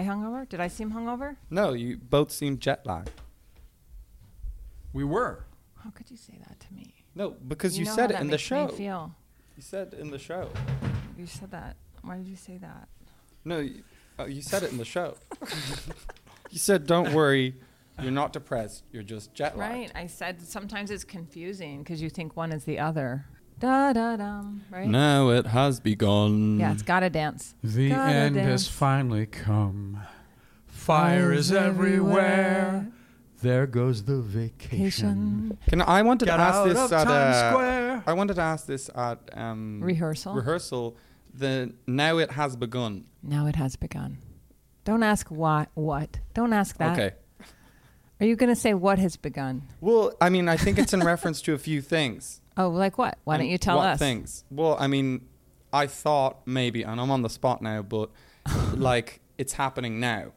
I hungover? Did I seem hungover? No, you both seem jet lagged. We were. How could you say that to me? No, because you, know said it in the makes show. Me feel. You said in the show. You said that. Why did you say that? No, you, uh, you said it in the show. you said, "Don't worry, you're not depressed. You're just jet lagged." Right. I said sometimes it's confusing because you think one is the other. Da da dum. Right. Now it has begun. Yeah, it's gotta dance. The Gotta end has finally come. Fire is everywhere. There goes the vacation. Can I wanted Get to ask this at Times uh, I wanted to ask this at um, Rehearsal. Rehearsal. The now it has begun. Now it has begun. Don't ask why. What? Don't ask that. Okay. Are you gonna say what has begun? Well, I mean, I think it's in reference to a few things. Oh, like what? Why don't you tell what us? things? Well, I mean, I thought maybe, and I'm on the spot now, but like it's happening now.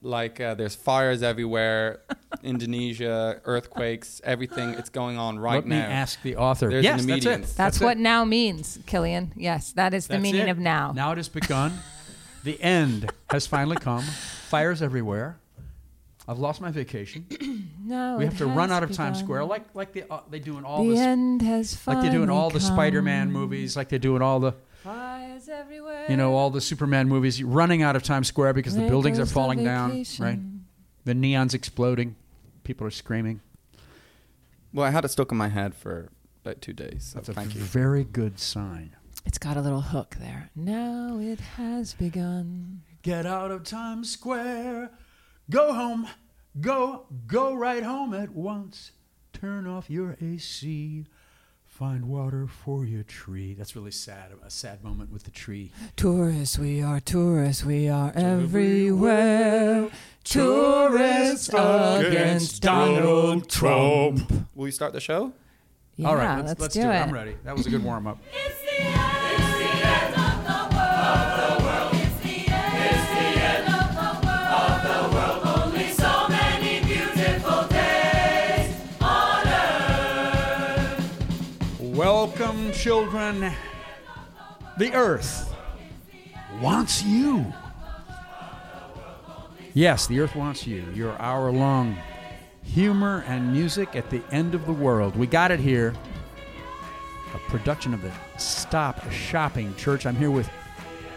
Like uh, there's fires everywhere, Indonesia, earthquakes, everything. It's going on right Let me now. ask the author. There's yes, an that's immediate- it. That's, it. what now means, Killian. Yes, that is the That's meaning it. of now. Now it has begun. the end has finally come. Fires everywhere. I've lost my vacation. No, we it have to run out of Times. Square, like like they uh, they do in all the this, end has like they do in all the Spider-Man movies, like they do in all the Fires everywhere. you know all the Superman movies. Running out of Times Square because the buildings are falling down. Right, the neon's exploding. People are screaming. Well, I had it stuck in my head for about two days. So That's a thank you. very good sign. It's got a little hook there. Now it has begun. Get out of Times Square. Go home. Go, go right home at once. Turn off your AC. Find water for your tree. That's really sad. A sad moment with the tree. Tourists, we are tourists, we are everywhere. Tourists against Donald Trump. Will you start the show? Yeah, All right, let's, let's, let's do, do it. I'm ready. That was a good warm up. Children. The earth wants you. Yes, the earth wants you. Your hour long humor and music at the end of the world. We got it here. A production of the Stop Shopping Church. I'm here with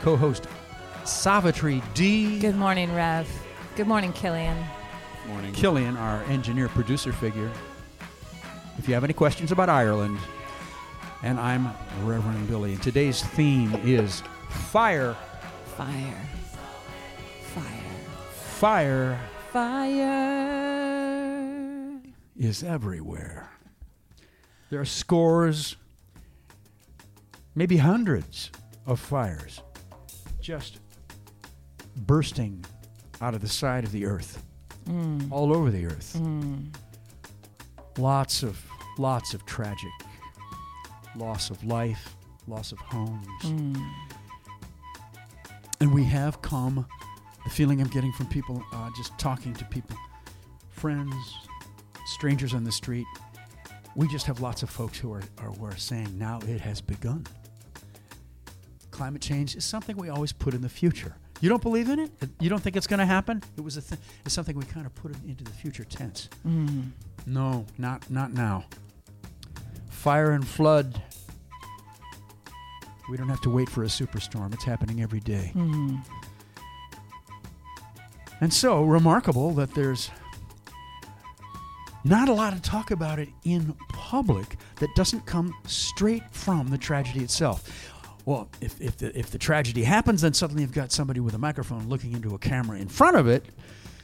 co host Savitri D. Good morning, Rev. Good morning, Killian. Morning. Killian, our engineer producer figure. If you have any questions about Ireland, and I'm Reverend Billy. And today's theme is fire, Fire. Fire. fire Fire. is everywhere. There are scores, maybe hundreds of fires just bursting out of the side of the earth, mm. all over the earth. Mm. Lots of, lots of tragic loss of life, loss of homes. And we have come, the feeling I'm getting from people, uh, just talking to people, friends, strangers on the street. We just have lots of folks who are, are, who are saying now it has begun. Climate change is something we always put in the future. You don't believe in it? You don't think it's going to happen? It was a th- it's something we kind of put into the future tense. No, not not now. Fire and flood. We don't have to wait for a superstorm. It's happening every day. And so remarkable that there's not a lot of talk about it in public that doesn't come straight from the tragedy itself. Well, if, if, the, if the tragedy happens, then suddenly you've got somebody with a microphone looking into a camera in front of it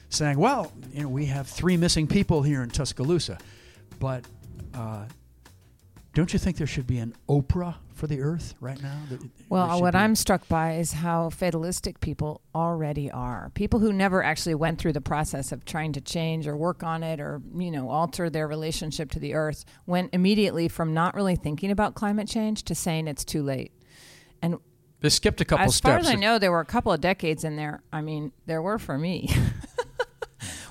saying, well, you know, we have three missing people here in Tuscaloosa. But uh, don't you think there should be an Oprah for the earth right now? There Well, what be- I'm struck by is how fatalistic people already are. People who never actually went through the process of trying to change or work on it or, you know, alter their relationship to the earth went immediately from not really thinking about climate change to saying it's too late. And They skipped a couple as steps. far as I know, there were a couple of decades in there. I mean, there were for me.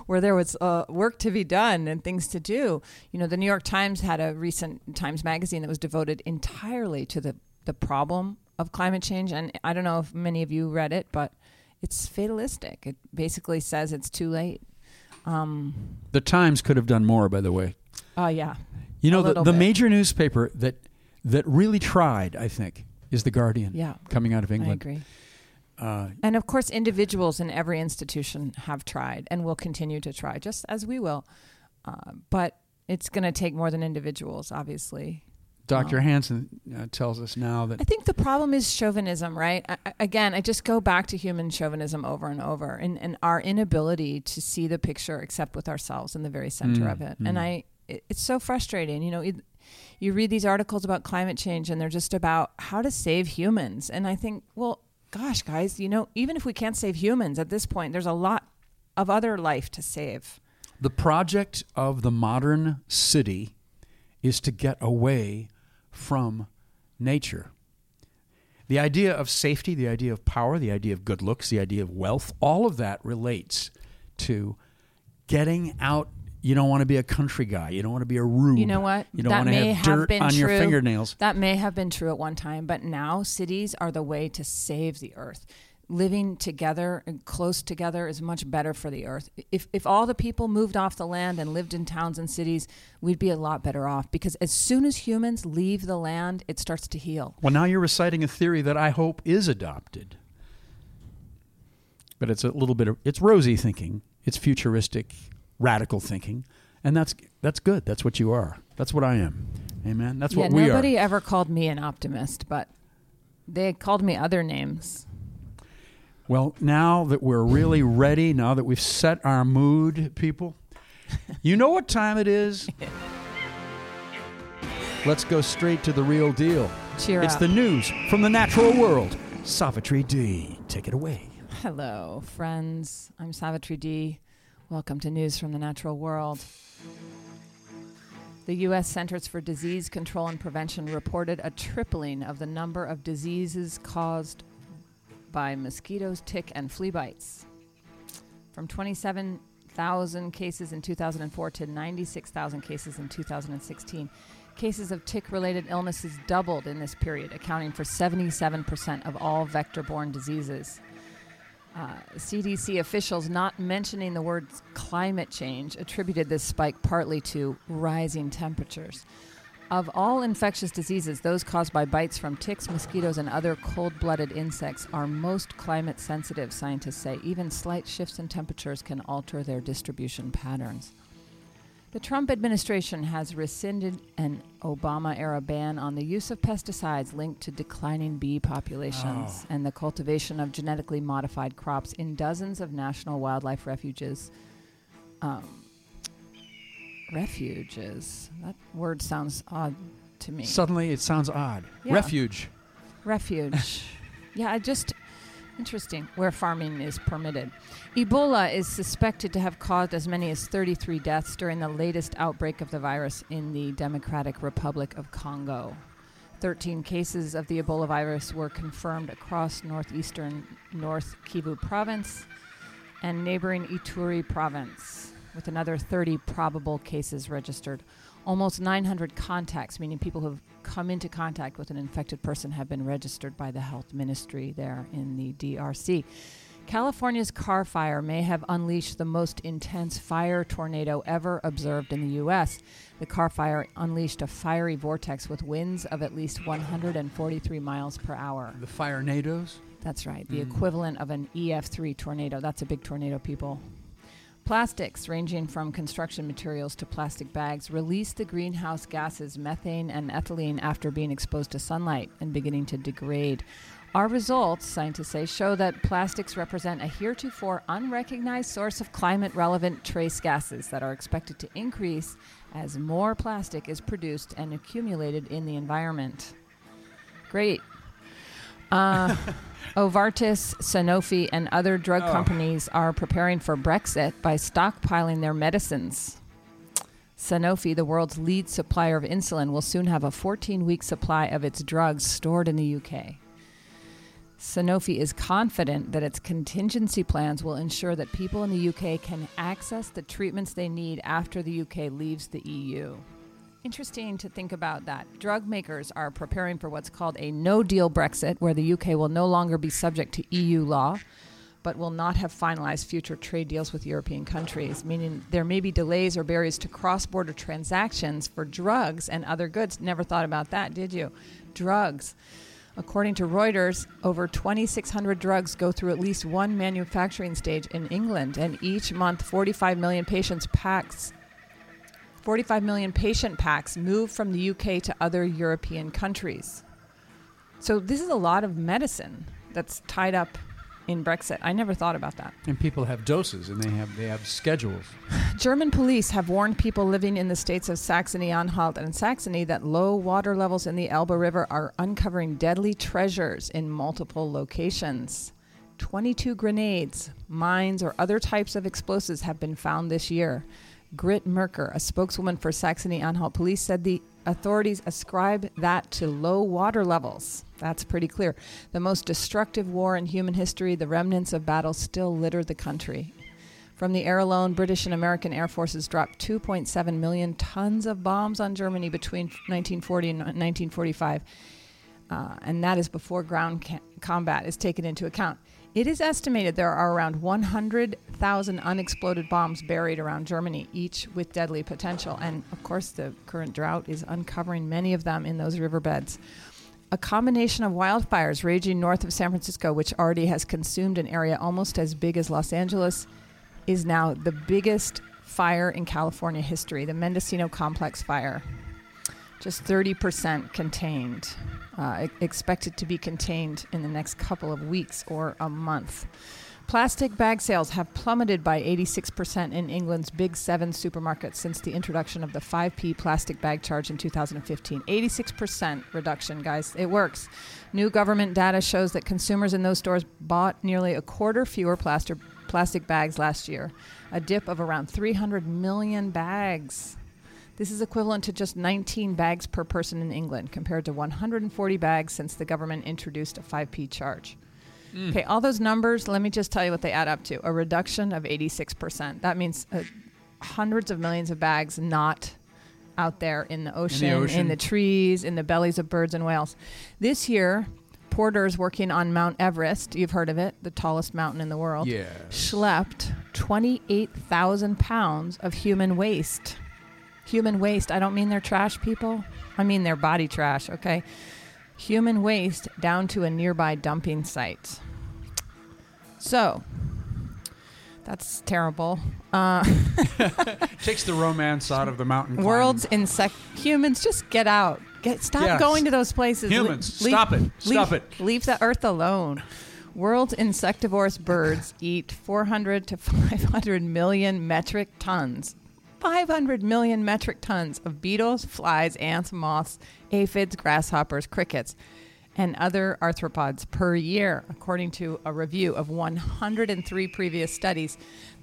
Where there was uh, work to be done and things to do. You know, the New York Times had a recent Times magazine that was devoted entirely to the, the problem of climate change. And I don't know if many of you read it, but it's fatalistic. It basically says it's too late. Um, The Times could have done more, by the way. oh yeah, You know, the, the bit. major newspaper that that really tried, I think, is the Guardian, yeah, coming out of England. I agree. Uh, And of course, individuals in every institution have tried and will continue to try, just as we will. Uh, but it's going to take more than individuals, obviously. Dr. Um, Hansen uh, tells us now that I think the problem is chauvinism, right? I, I- again, I just go back to human chauvinism over and over, and, and our inability to see the picture except with ourselves in the very center Mm, of it. And mm. I, it, it's so frustrating. You know, it, you read these articles about climate change, and they're just about how to save humans. And I think, well, gosh, guys, you know, even if we can't save humans at this point, there's a lot of other life to save. the project of the modern city is to get away from nature. The idea of safety, the idea of power, the idea of good looks, the idea of wealth, all of that relates to getting out. You don't want to be a country guy. You don't want to be a rube. You know what? You don't That want to have have dirt been on your true. fingernails. That may have been true at one time, but now cities are the way to save the earth. Living together and close together is much better for the earth. If, if all the people moved off the land and lived in towns and cities, we'd be a lot better off because as soon as humans leave the land, it starts to heal. Well, now you're reciting a theory that I hope is adopted. But it's a little bit of it's rosy thinking. It's futuristic, radical thinking, and that's that's good. That's what you are. That's what I am. Amen. That's yeah, what we nobody are. Nobody ever called me an optimist, but they called me other names. Well, now that we're really ready, now that we've set our mood, people, you know what time it is? Let's go straight to the real deal. Cheer It's up. the news from the natural world. Savitri D, take it away. Hello, friends. I'm Savitri D. Welcome to News from the Natural World. The U.S. Centers for Disease Control and Prevention reported a tripling of the number of diseases caused by mosquitoes, tick, and flea bites. From 27,000 cases in 2004 to 96,000 cases in 2016. Cases of tick related illnesses doubled in this period, accounting for 77% of all vector borne diseases. Uh, CDC officials not mentioning the word climate change attributed this spike partly to rising temperatures. Of all infectious diseases, those caused by bites from ticks, mosquitoes, and other cold blooded insects are most climate sensitive, scientists say. Even slight shifts in temperatures can alter their distribution patterns. The Trump administration has rescinded an Obama era ban on the use of pesticides linked to declining bee populations Oh. and the cultivation of genetically modified crops in dozens of national wildlife refuges. Um, refuges. That word sounds odd to me. Suddenly, it sounds odd. Yeah. Refuge. Refuge. yeah, I just interesting where farming is permitted. Ebola is suspected to have caused as many as 33 deaths during the latest outbreak of the virus in the Democratic Republic of Congo. 13 cases of the Ebola virus were confirmed across northeastern North Kivu province and neighboring Ituri province, with another 30 probable cases registered. Almost 900 contacts, meaning people who have come into contact with an infected person, have been registered by the health ministry there in the DRC. California's Carr fire may have unleashed the most intense fire tornado ever observed in the U.S. The Carr fire unleashed a fiery vortex with winds of at least 143 miles per hour. The fire nados. That's right, the Mm. equivalent of an EF3 tornado. That's a big tornado, people. Plastics, ranging from construction materials to plastic bags, release the greenhouse gases methane and ethylene after being exposed to sunlight and beginning to degrade. Our results, scientists say, show that plastics represent a heretofore unrecognized source of climate relevant trace gases that are expected to increase as more plastic is produced and accumulated in the environment. Great. Uh, Novartis, Sanofi, and other drug Oh. companies are preparing for Brexit by stockpiling their medicines. Sanofi, the world's lead supplier of insulin, will soon have a 14 week supply of its drugs stored in the UK. Sanofi is confident that its contingency plans will ensure that people in the UK can access the treatments they need after the UK leaves the EU. Interesting to think about that. Drug makers are preparing for what's called a no deal Brexit, where the UK will no longer be subject to EU law, but will not have finalized future trade deals with European countries, meaning there may be delays or barriers to cross border transactions for drugs and other goods. Never thought about that, did you? Drugs. According to Reuters, over 2,600 drugs go through at least one manufacturing stage in England, and each month 45 million patients packs 45 million patient packs move from the UK to other European countries. So this is a lot of medicine that's tied up in Brexit. I never thought about that. And people have doses, and they have they have schedules. German police have warned people living in the states of Saxony-Anhalt and Saxony that low water levels in the Elbe River are uncovering deadly treasures in multiple locations. 22 grenades, mines, or other types of explosives have been found this year. Grit Merker, a spokeswoman for Saxony Anhalt police, said the authorities ascribe that to low water levels. That's pretty clear. The most destructive war in human history, the remnants of battle still litter the country. From the air alone, British and American air forces dropped 2.7 million tons of bombs on Germany between 1940 and 1945. Uh, and that is before ground ca- combat is taken into account. It is estimated there are around 100,000 unexploded bombs buried around Germany, each with deadly potential. And of course, the current drought is uncovering many of them in those riverbeds. A combination of wildfires raging north of San Francisco, which already has consumed an area almost as big as Los Angeles, is now the biggest fire in California history, the Mendocino Complex fire. Just 30% contained uh, expected to be contained in the next couple of weeks or a month. Plastic bag sales have plummeted by 86% in England's big seven supermarkets since the introduction of the 5p plastic bag charge in 2015. 86% reduction, guys. It works. New government data shows that consumers in those stores bought nearly a quarter fewer plastic, plastic bags last year, a dip of around 300 million bags. This is equivalent to just 19 bags per person in England, compared to 140 bags since the government introduced a 5p charge. Mm. Okay, all those numbers, let me just tell you what they add up to a reduction of 86%. That means uh, hundreds of millions of bags not out there in the, ocean, in the ocean, in the trees, in the bellies of birds and whales. This year, porters working on Mount Everest, you've heard of it, the tallest mountain in the world, yes. schlepped 28,000 pounds of human waste human waste. I don't mean they're trash people. I mean their body trash, okay? Human waste down to a nearby dumping site. So, that's terrible. Uh, Takes the romance out of the mountain. Climbing. World's insect humans just get out. Get stop yes. going to those places. Humans, Le- stop leave, it. Stop leave, it. Leave the earth alone. World's insectivorous birds eat 400 to 500 million metric tons 500 million metric tons of beetles, flies, ants, moths, aphids, grasshoppers, crickets, and other arthropods per year, according to a review of 103 previous studies.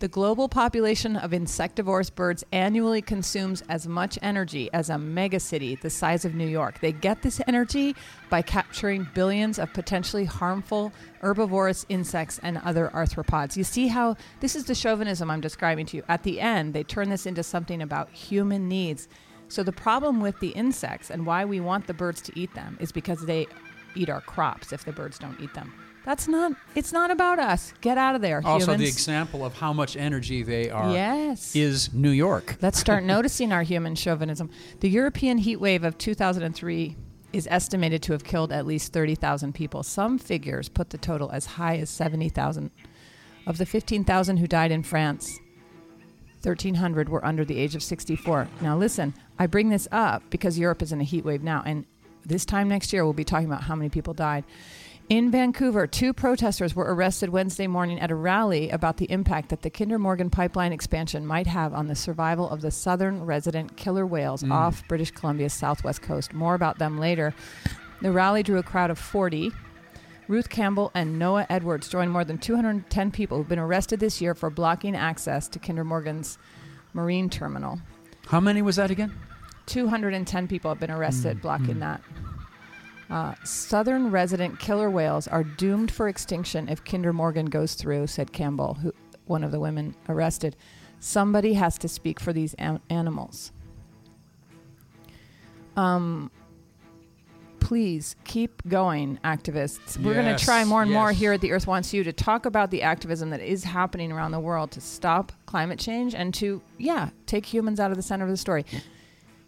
The global population of insectivorous birds annually consumes as much energy as a megacity the size of New York. They get this energy by capturing billions of potentially harmful herbivorous insects and other arthropods. You see how this is the chauvinism I'm describing to you. At the end, they turn this into something about human needs. So the problem with the insects and why we want the birds to eat them is because they eat our crops if the birds don't eat them. That's not. It's not about us. Get out of there. Also, humans. the example of how much energy they are. Yes. Is New York. Let's start noticing our human chauvinism. The European heat wave of 2003 is estimated to have killed at least 30,000 people. Some figures put the total as high as 70,000. Of the 15,000 who died in France, 1,300 were under the age of 64. Now, listen, I bring this up because Europe is in a heat wave now, and this time next year, we'll be talking about how many people died. In Vancouver, two protesters were arrested Wednesday morning at a rally about the impact that the Kinder Morgan pipeline expansion might have on the survival of the southern resident killer whales mm. off British Columbia's southwest coast. More about them later. The rally drew a crowd of 40. Ruth Campbell and Noah Edwards joined more than 210 people who've been arrested this year for blocking access to Kinder Morgan's marine terminal. How many was that again? 210 people have been arrested mm, blocking mm. that. Uh, southern resident killer whales are doomed for extinction if Kinder Morgan goes through, said Campbell, who, one of the women arrested. Somebody has to speak for these animals. Um, please keep going, activists. We're going to try more and more here at the Earth Wants You to talk about the activism that is happening around the world to stop climate change and to, yeah, take humans out of the center of the story.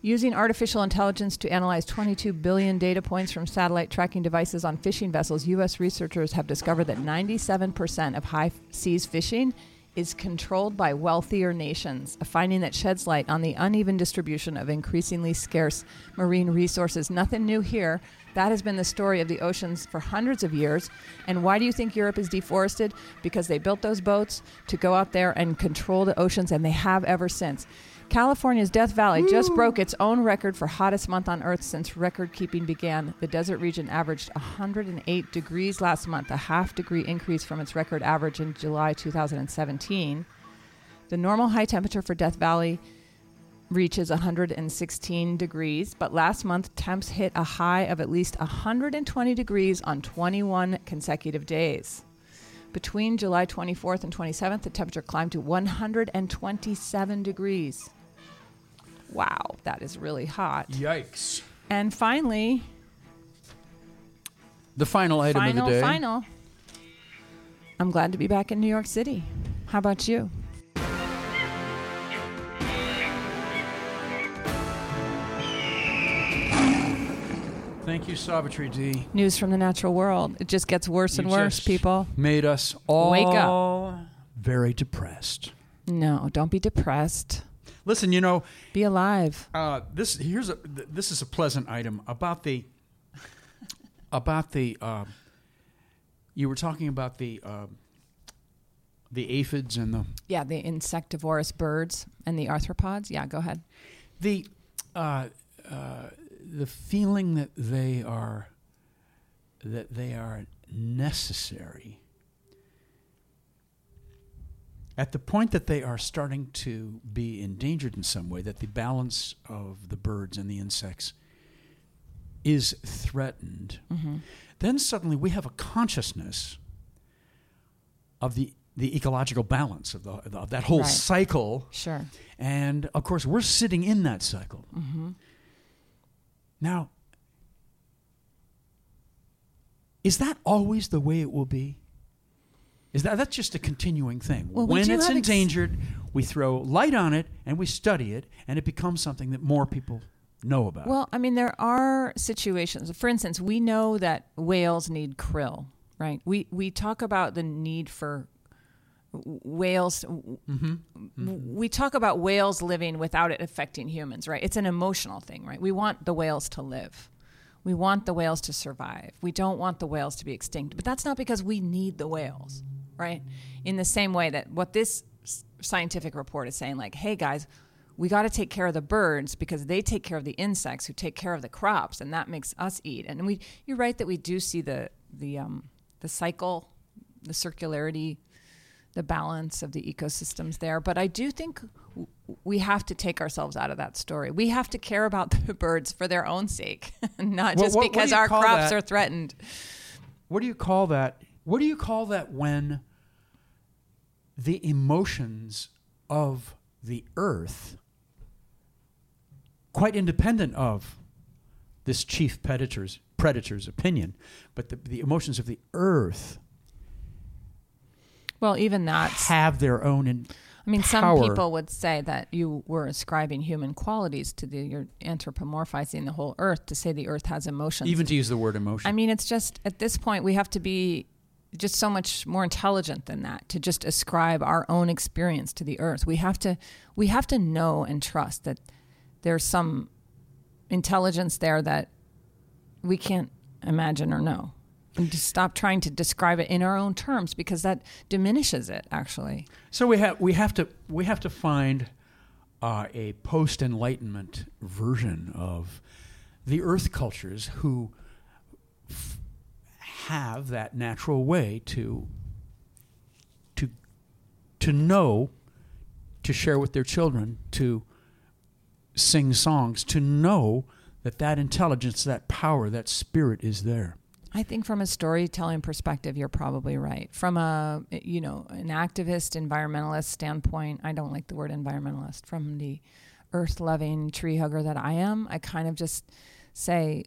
Using artificial intelligence to analyze 22 billion data points from satellite tracking devices on fishing vessels, U.S. researchers have discovered that 97% of high seas fishing is controlled by wealthier nations, a finding that sheds light on the uneven distribution of increasingly scarce marine resources. Nothing new here. That has been the story of the oceans for hundreds of years. And why do you think Europe is deforested? Because they built those boats to go out there and control the oceans, and they have ever since. California's Death Valley just broke its own record for hottest month on Earth since record keeping began. The desert region averaged 108 degrees last month, a half degree increase from its record average in July 2017. The normal high temperature for Death Valley reaches 116 degrees, but last month temps hit a high of at least 120 degrees on 21 consecutive days. Between July 24th and 27th, the temperature climbed to 127 degrees. Wow, that is really hot. Yikes. And finally, The final item final, of the day. final. I'm glad to be back in New York City. How about you? Thank you, Savitri D. News from the natural world. It just gets worse and You worse, just people. Made us all Wake up. very depressed. No, don't be depressed. Listen, you know, Be alive. uh, this here's a th- this is a pleasant item about the about the uh, you were talking about the uh, the aphids and the Yeah, the insectivorous birds and the arthropods. Yeah, go ahead. the uh, uh, the feeling that they are that they are necessary at the point that they are starting to be endangered in some way that the balance of the birds and the insects is threatened Mm-hmm. then suddenly we have a consciousness of the the ecological balance of the of that whole Right. cycle Sure. and of course, we're sitting in that cycle. Mm-hmm. Now, is that always the way it will be? Is that that's just a continuing thing? Well, when it's ex- endangered, we throw light on it and we study it, and it becomes something that more people know about. Well, I mean, there are situations. For instance, we know that whales need krill, right? We we talk about the need for whales. mm-hmm. w- We talk about whales living without it affecting humans, right? It's an emotional thing, right? We want the whales to live. We want the whales to survive. We don't want the whales to be extinct. But that's not because we need the whales, right? In the same way that what this scientific report is saying, like, hey guys, we got to take care of the birds because they take care of the insects who take care of the crops, and that makes us eat. And we, you're right that we do see the the um, the cycle, the circularity, the balance of the ecosystems there. But I do think w- we have to take ourselves out of that story. We have to care about the birds for their own sake, not Well, just what- what because you our crops that? are threatened. What do you call that? What do you call that when the emotions of the earth, quite independent of this chief predator's predator's opinion, but the, the emotions of the earth Well, even that have their own in, I mean, some people would say that you were ascribing human qualities to the you're anthropomorphizing the whole earth to say the earth has emotions. even to use the word emotion. I mean, it's just at this point we have to be just so much more intelligent than that to just ascribe our own experience to the earth. We have to we have to know and trust that there's some intelligence there that we can't imagine or know. And just stop trying to describe it in our own terms because that diminishes it actually. So we have we have to we have to find uh, a post Enlightenment version of the Earth cultures who f- have that natural way to to to know, to share with their children, to sing songs, to know that that intelligence, that power, that spirit is there. I think from a storytelling perspective, you're probably right. From a you know an activist, environmentalist standpoint, I don't like the word environmentalist. From the earth-loving tree hugger that I am, I kind of just say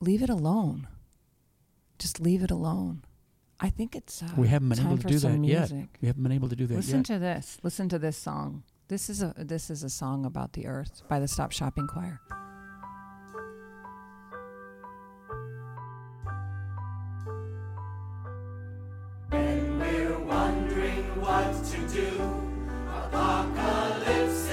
leave it alone. Just leave it alone. I think it's uh, We haven't been time able to do some that yet. music. We haven't been able to do that Listen yet. to this. Listen to this song. This is a this is a song about the earth by the Stop Shopping Choir. When We're wondering what to do. Apocalypse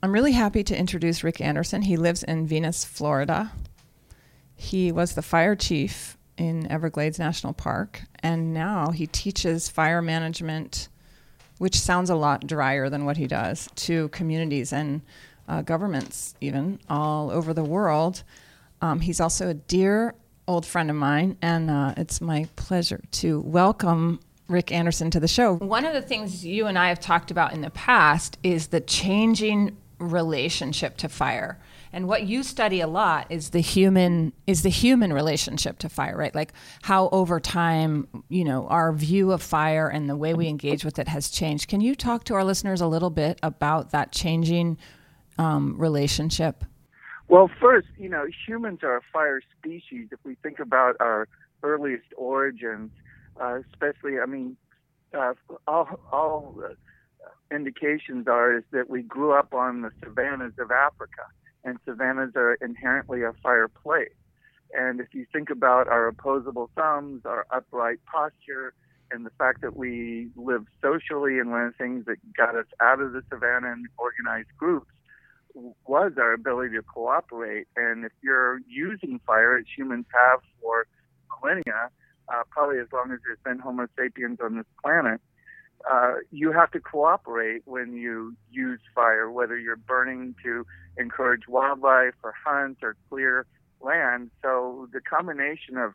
I'm really happy to introduce Rick Anderson. He lives in Venus, Florida. He was the fire chief in Everglades National Park, and now he teaches fire management, which sounds a lot drier than what he does, to communities and uh, governments, even all over the world. Um, he's also a dear old friend of mine, and uh, it's my pleasure to welcome Rick Anderson to the show. One of the things you and I have talked about in the past is the changing relationship to fire. And what you study a lot is the human is the human relationship to fire, right? Like how over time, you know, our view of fire and the way we engage with it has changed. Can you talk to our listeners a little bit about that changing um, relationship? Well, first, you know, humans are a fire species. If we think about our earliest origins, uh, especially, I mean, uh, all, all indications are is that we grew up on the savannas of Africa, and savannas are inherently a fire place. And if you think about our opposable thumbs, our upright posture, and the fact that we live socially, and one of the things that got us out of the savannah and organized groups was our ability to cooperate. And if you're using fire, as humans have for millennia, uh, probably as long as there's been Homo sapiens on this planet, uh, you have to cooperate when you use fire, whether you're burning to encourage wildlife or hunt or clear land. So the combination of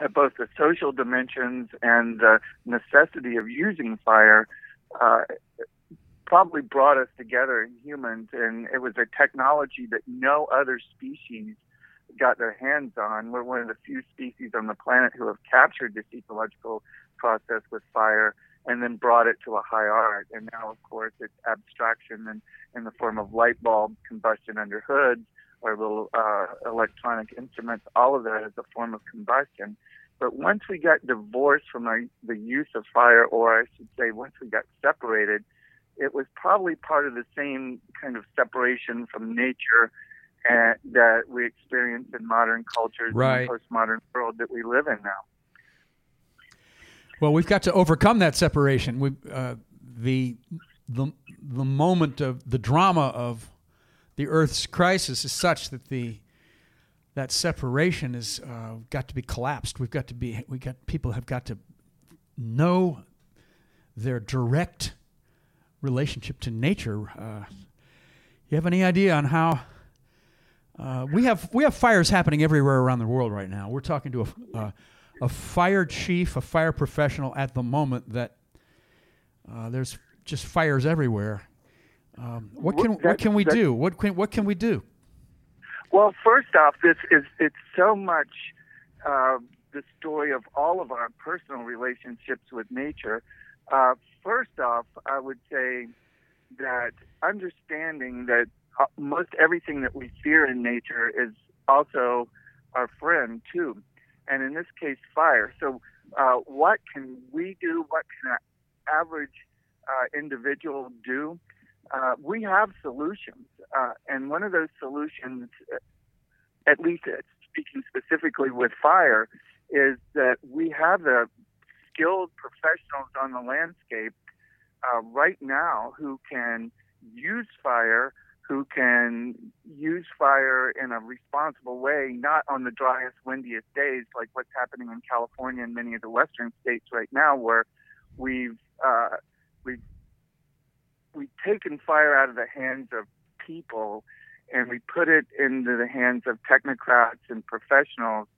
uh, both the social dimensions and the necessity of using fire uh, probably brought us together in humans, and it was a technology that no other species got their hands on. We're one of the few species on the planet who have captured this ecological process with fire and then brought it to a high art. And now, of course, it's abstraction and in the form of light bulb combustion under hoods or little uh, electronic instruments. All of that is a form of combustion. But once we got divorced from our, the use of fire, or I should say, once we got separated, it was probably part of the same kind of separation from nature that we experience in modern cultures Right. in the postmodern world that we live in now. Well, we've got to overcome that separation. We, uh, the the the moment of the drama of the Earth's crisis is such that the that separation has uh, got to be collapsed. We've got to be we got people have got to know their direct relationship to nature. Uh, you have any idea on how? Uh, we have we have fires happening everywhere around the world right now. We're talking to a, uh, a fire chief, a fire professional at the moment that uh, there's just fires everywhere. Um, what can what can we do? What can what can we do? Well, first off, this is it's so much uh, the story of all of our personal relationships with nature. Uh, first off, I would say that understanding that most everything that we fear in nature is also our friend too, and in this case, fire. So, uh, what can we do? What can an average uh, individual do? Uh, we have solutions, uh, and one of those solutions, uh, at least uh, speaking specifically with fire, is that we have the skilled professionals on the landscape uh, right now who can use fire, who can use fire in a responsible way, not on the driest, windiest days like what's happening in California and many of the western states right now, where we've uh, we've we've taken fire out of the hands of people and we put it into the hands of technocrats and professionals.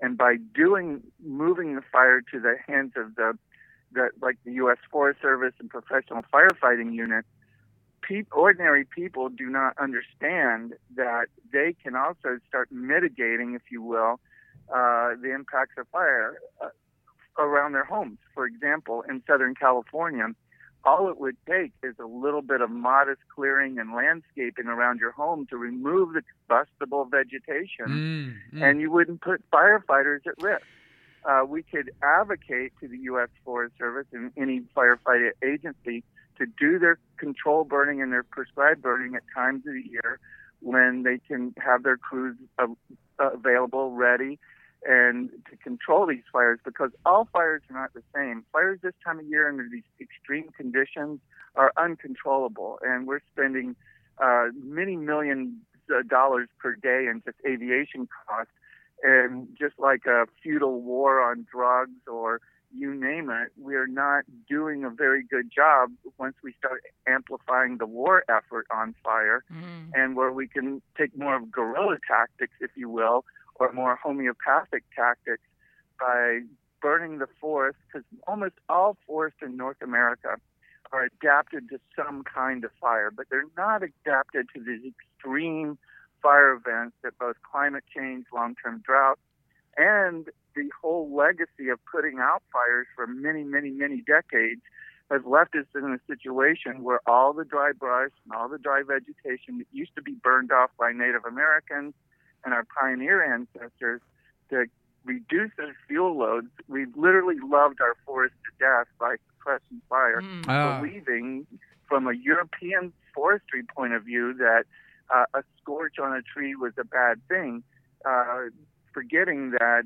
And by doing moving the fire to the hands of the the like the US Forest Service and professional firefighting unit pe- ordinary people do not understand that they can also start mitigating if you will uh, the impacts of fire uh, around their homes for example in southern california all it would take is a little bit of modest clearing and landscaping around your home to remove the combustible vegetation, and you wouldn't put firefighters at risk. Uh, we could advocate to the U.S. Forest Service and any firefighting agency to do their control burning and their prescribed burning at times of the year when they can have their crews available, ready, and to control these fires because all fires are not the same. Fires this time of year under these extreme conditions are uncontrollable, and we're spending uh, many millions of dollars per day in just aviation costs. And just like a feudal war on drugs or you name it, we are not doing a very good job once we start amplifying the war effort on fire Mm. and where we can take more of guerrilla tactics, if you will, or more homeopathic tactics by burning the forest, because almost all forests in North America are adapted to some kind of fire, but they're not adapted to these extreme fire events that both climate change, long-term drought, and the whole legacy of putting out fires for many, many, many decades has left us in a situation where all the dry brush and all the dry vegetation that used to be burned off by Native Americans and our pioneer ancestors to reduce their fuel loads, we've literally loved our forests to death by suppressing fire, Mm. Ah. believing from a European forestry point of view that uh, a scorch on a tree was a bad thing, uh, forgetting that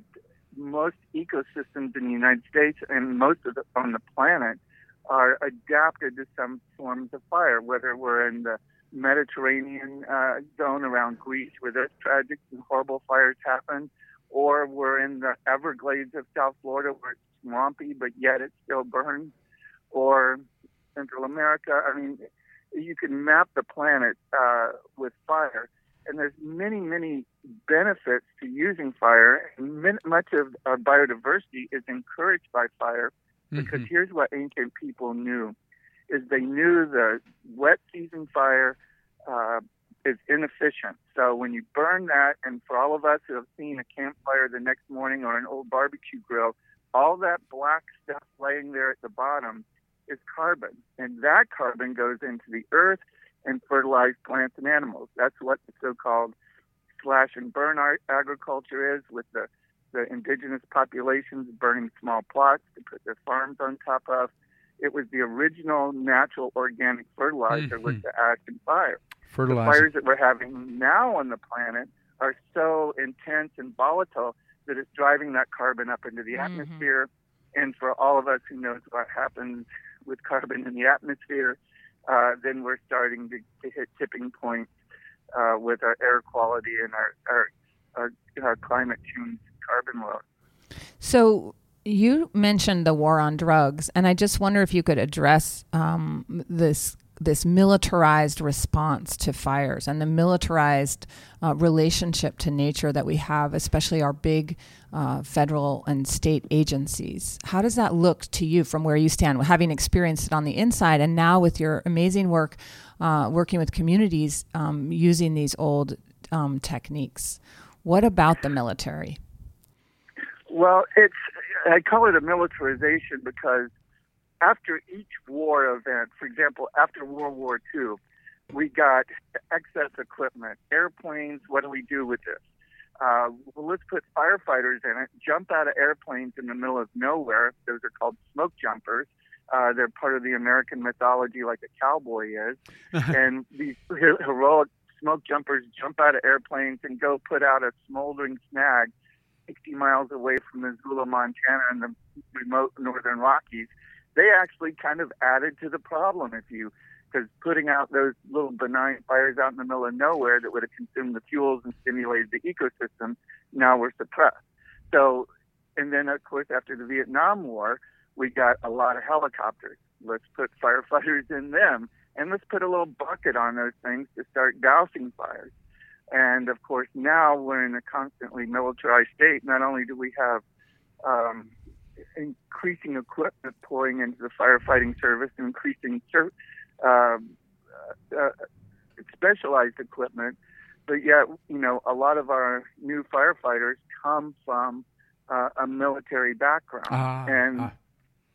most ecosystems in the United States and most of the, on the planet are adapted to some forms of fire, whether we're in the Mediterranean uh, zone around Greece where those tragic and horrible fires happen, or we're in the Everglades of South Florida where it's swampy but yet it still burns, or Central America. I mean, you can map the planet uh, with fire, and there's many, many benefits to using fire. Min- much of our biodiversity is encouraged by fire because Mhm. here's what ancient people knew: is they knew the wet season fire uh, is inefficient. So when you burn that, and for all of us who have seen a campfire the next morning or an old barbecue grill, all that black stuff laying there at the bottom is carbon, and that carbon goes into the earth and fertilize plants and animals. That's what the so-called slash and burn agriculture is, with the the indigenous populations burning small plots to put their farms on top of. It was the original natural organic fertilizer with Mhm. the ash and fire. The fires that we're having now on the planet are so intense and volatile that it's driving that carbon up into the Mhm. atmosphere. And for all of us who knows what happens with carbon in the atmosphere, uh, then we're starting to, to hit tipping points uh, with our air quality and our our, our, our climate change carbon load. So you mentioned the war on drugs, and I just wonder if you could address um, this this militarized response to fires and the militarized uh, relationship to nature that we have, especially our big uh, federal and state agencies. How does that look to you from where you stand, having experienced it on the inside, and now with your amazing work uh, working with communities um, using these old um, techniques? What about the military? Well, it's I call it a militarization because after each war event, for example, after World War II, we got excess equipment, airplanes. What do we do with this? Uh, well, let's put firefighters in it, jump out of airplanes in the middle of nowhere. Those are called smoke jumpers. Uh, they're part of the American mythology, like a cowboy is. and these heroic smoke jumpers jump out of airplanes and go put out a smoldering snag 60 miles away from Missoula, Montana, in the remote northern Rockies. They actually kind of added to the problem, if you, because putting out those little benign fires out in the middle of nowhere that would have consumed the fuels and stimulated the ecosystem, now were suppressed. So, and then of course after the Vietnam War, we got a lot of helicopters. Let's put firefighters in them, and let's put a little bucket on those things to start dousing fires. And of course, now we're in a constantly militarized state. Not only do we have um, increasing equipment pouring into the firefighting service, increasing ser- um, uh, uh, specialized equipment, but yet, you know, a lot of our new firefighters come from uh, a military background. Ah, and ah.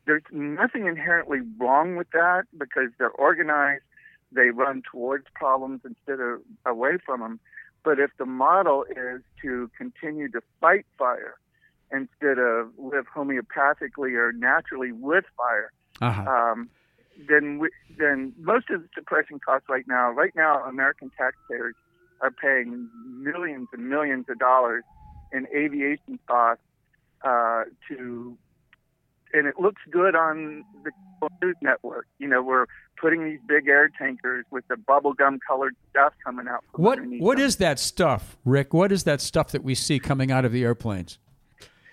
there's nothing inherently wrong with that because they're organized, they run towards problems instead of away from them. But if the model is to continue to fight fire instead of live homeopathically or naturally with fire, Uh-huh. um, then we, then most of the suppression costs right now, right now, American taxpayers are paying millions and millions of dollars in aviation costs uh, to, and it looks good on the news network. You know, we're putting these big air tankers with the bubblegum colored stuff coming out. What what is that stuff, Rick? What is that stuff that we see coming out of the airplanes?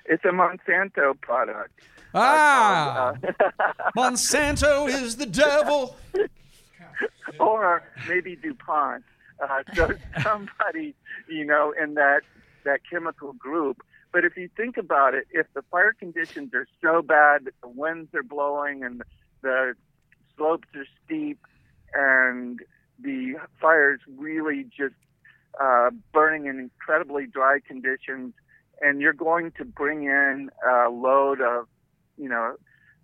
It's a Monsanto product. Ah, Uh, Monsanto is the devil. or maybe DuPont. Uh, so somebody, you know, in that that chemical group. But if you think about it, if the fire conditions are so bad that the winds are blowing and the slopes are steep and the fires really just uh, burning in incredibly dry conditions, and you're going to bring in a load of, you know,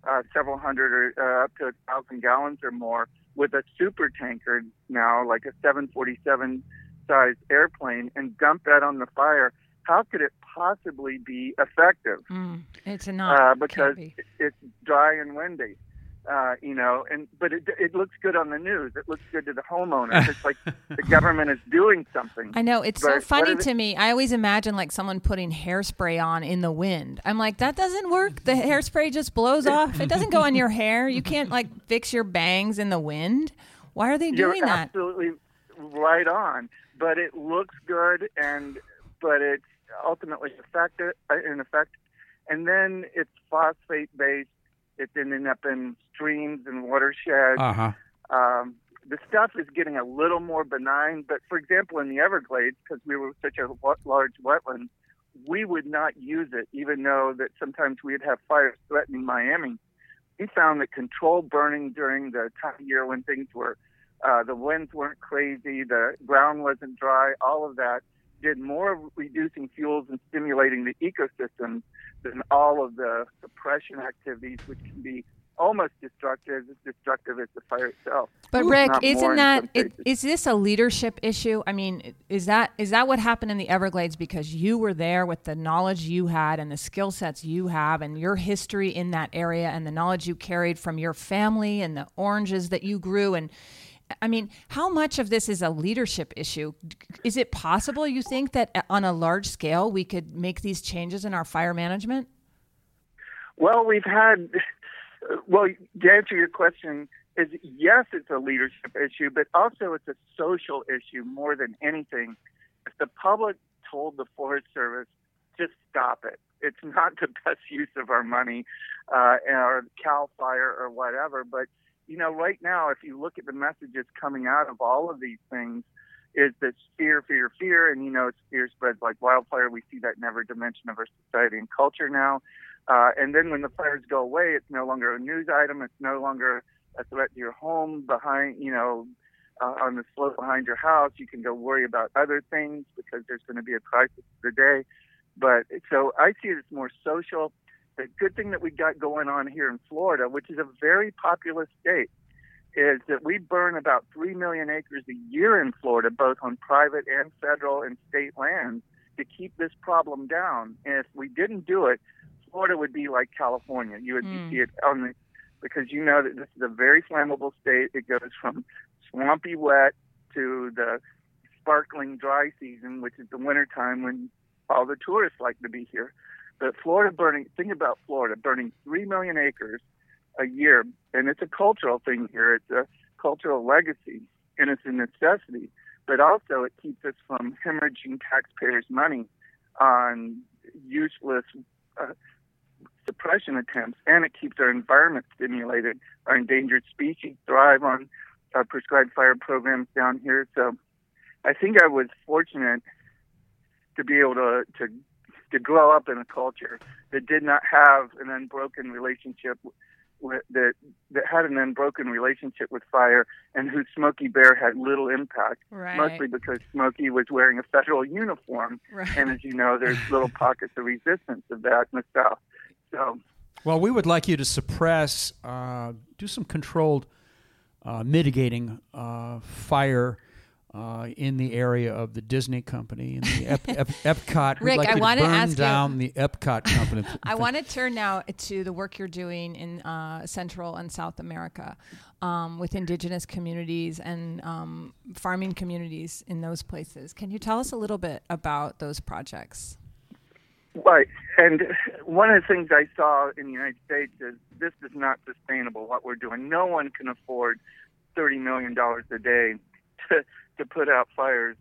uh, several hundred or uh, up to a thousand gallons or more with a super tanker now, like a 747 sized airplane, and dump that on the fire. How could it possibly be effective? Mm, it's not. uh, because be. it's dry and windy. Uh, you know, and but it it looks good on the news. It looks good to the homeowners. It's like the government is doing something. I know it's so funny is it- to me. I always imagine like someone putting hairspray on in the wind. I'm like, that doesn't work. The hairspray just blows off. It doesn't go on your hair. You can't like fix your bangs in the wind. Why are they You're doing that? absolutely right on. But it looks good, and but it's ultimately effective in effect. And then it's phosphate based. It's ending up in streams and watersheds. Uh huh. um, the stuff is getting a little more benign. But for example, in the Everglades, because we were such a large wetland, we would not use it, even though that sometimes we'd have fires threatening Miami. We found that controlled burning during the time of year when things were, uh, the winds weren't crazy, the ground wasn't dry, all of that did more reducing fuels and stimulating the ecosystem than all of the suppression activities, which can be almost destructive, as destructive as the fire itself. But If Rick, isn't that cases. is this a leadership issue? I mean, is that is that what happened in the Everglades because you were there with the knowledge you had and the skill sets you have and your history in that area and the knowledge you carried from your family and the oranges that you grew and I mean, how much of this is a leadership issue? Is it possible you think that uh, on a large scale we could make these changes in our fire management? Well, we've had. Well, to answer your question, is yes, it's a leadership issue, but also it's a social issue more than anything. If the public told the Forest Service, just stop it. It's not the best use of our money, uh, or Cal Fire or whatever. But you know, right now, if you look at the messages coming out of all of these things, is this fear, fear, fear, and you know, it's fear spreads like wildfire. We see that in every dimension of our society and culture now. Uh, and then when the fires go away, it's no longer a news item. It's no longer a threat to your home behind, you know, uh, on the slope behind your house. You can go worry about other things because there's going to be a crisis of the day. But so I see it as more social. The good thing that we got going on here in Florida, which is a very populous state, is that we burn about 3 million acres a year in Florida, both on private and federal and state lands, to keep this problem down. And if we didn't do it, Florida would be like California. You would Mm. see it on the, because you know that this is a very flammable state. It goes from swampy wet to the sparkling dry season, which is the winter time when all the tourists like to be here. But Florida burning, think about Florida burning 3 million acres a year, and it's a cultural thing here. It's a cultural legacy, and it's a necessity. But also, it keeps us from hemorrhaging taxpayers' money on useless uh, suppression attempts, and it keeps our environment stimulated. Our endangered species thrive on our prescribed fire programs down here. So, I think I was fortunate to be able to to to grow up in a culture that did not have an unbroken relationship with, that that had an unbroken relationship with fire and whose Smokey Bear had little impact, Right. mostly because Smokey was wearing a federal uniform, right. and as you know, there's little pockets of resistance of that in the South. So Well, we would like you to suppress, uh, do some controlled uh, mitigating uh, fire uh, in the area of the Disney company and the Ep- Ep- Epcot. Rick, like I wanna burn ask you- down the Epcot company. I want to turn now to the work you're doing in uh, Central and South America um, with indigenous communities and um, farming communities in those places. Can you tell us a little bit about those projects? Right. And one of the things I saw in the United States is this is not sustainable, what we're doing. No one can afford $30 million a day to, to put out fires.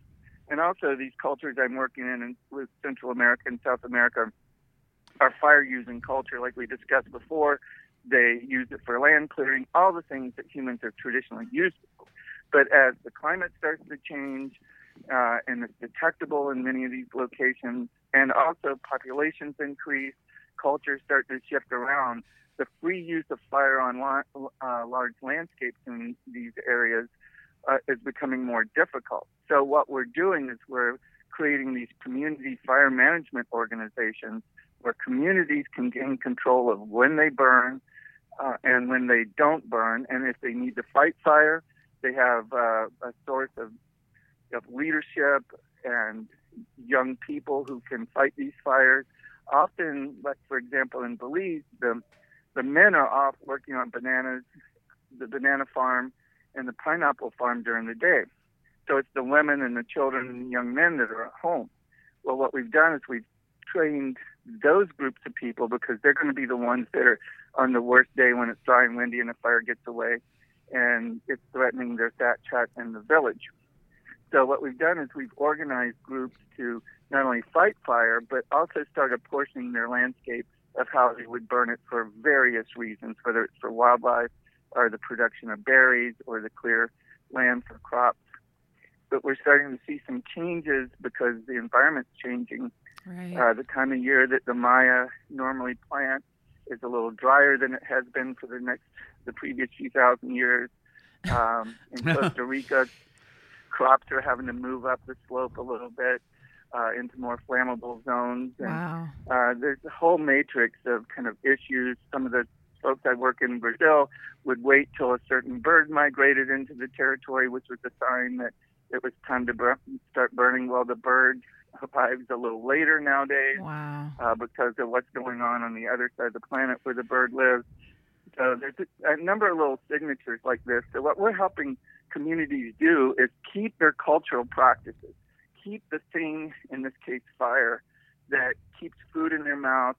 And also, these cultures I'm working in, in with Central America and South America are fire using culture, like we discussed before. They use it for land clearing, all the things that humans have traditionally used. But as the climate starts to change, uh, and it's detectable in many of these locations, and also populations increase, cultures start to shift around. The free use of fire on la- uh, large landscapes in these areas uh, is becoming more difficult. So what we're doing is we're creating these community fire management organizations where communities can gain control of when they burn uh, and when they don't burn, and if they need to fight fire, they have uh, a source of of leadership and young people who can fight these fires. Often, like for example in Belize, the the men are off working on bananas, the banana farm, and the pineapple farm during the day. So it's the women and the children and young men that are at home. Well, what we've done is we've trained those groups of people because they're going to be the ones that are on the worst day when it's dry and windy and the fire gets away and it's threatening their thatch hut and the village. So what we've done is we've organized groups to not only fight fire, but also start apportioning their landscape of how they would burn it for various reasons, whether it's for wildlife or the production of berries or the clear land for crops. But we're starting to see some changes because the environment's changing. Right. Uh, the time of year that the Maya normally plant is a little drier than it has been for the next the previous few thousand years. Um, in Costa Rica, crops are having to move up the slope a little bit uh, into more flammable zones. And wow. uh, there's a whole matrix of kind of issues. Some of the folks I work in Brazil would wait till a certain bird migrated into the territory, which was a sign that it was time to bur- start burning. Well, the bird arrives a little later nowadays Wow. uh, because of what's going on on the other side of the planet where the bird lives. So there's a, a number of little signatures like this. So what we're helping communities do is keep their cultural practices, keep the thing, in this case, fire, that keeps food in their mouth